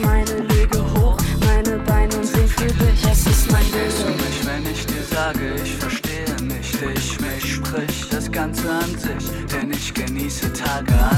meine lege hoch, meine Beine sind seh für dich. Es ist mein Verstehst du mich, wenn ich dir sage, ich verstehe nicht dich, mich sprich das Ganze an sich, denn ich genieße Tage an.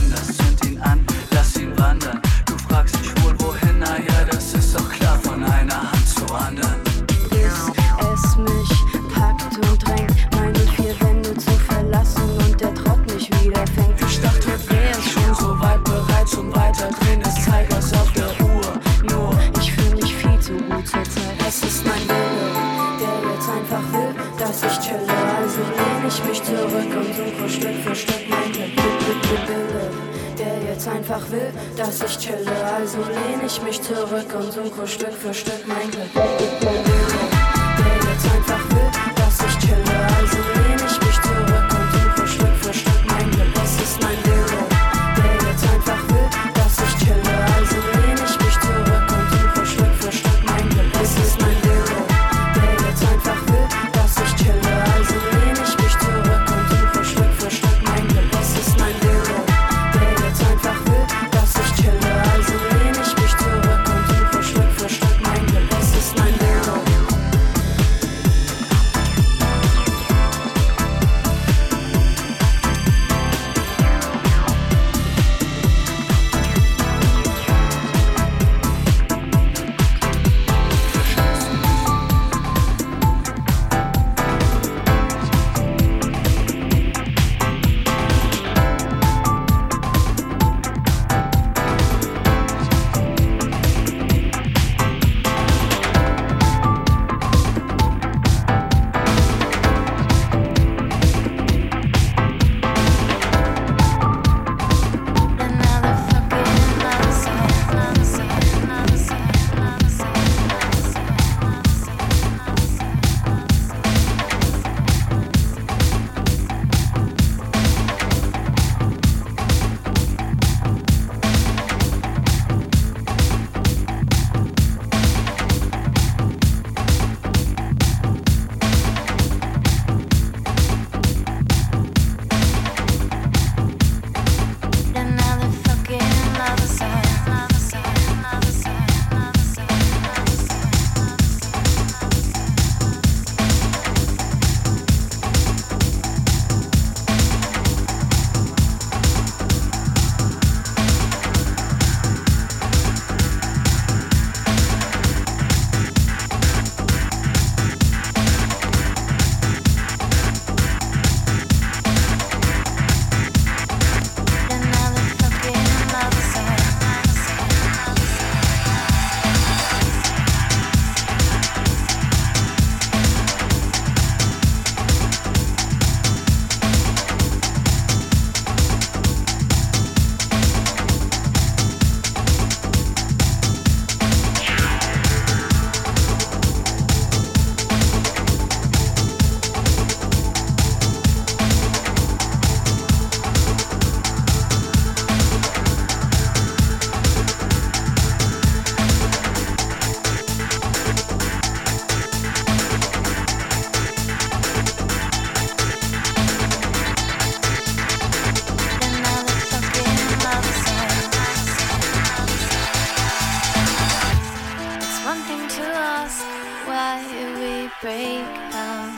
break down.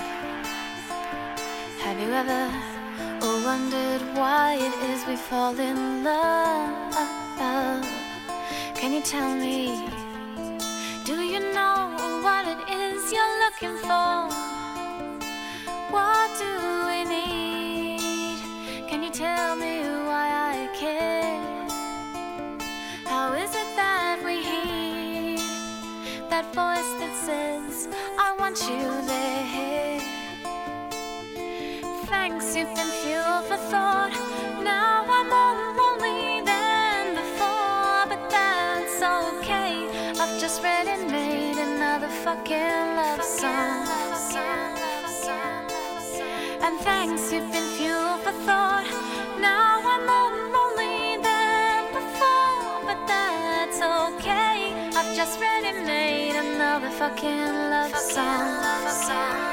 Have you ever wondered why it is we fall in love? Can you tell me? Do you know what it is you're looking for? What do we need? Can you tell me why I care? How is it that we hear that voice that says, want you there? Thanks, you've been fuel for thought. Now I'm more lonely than before, but that's okay. I've just read and made another fucking love song. And thanks, you've been fuel for thought. Now I'm more made another fucking love song.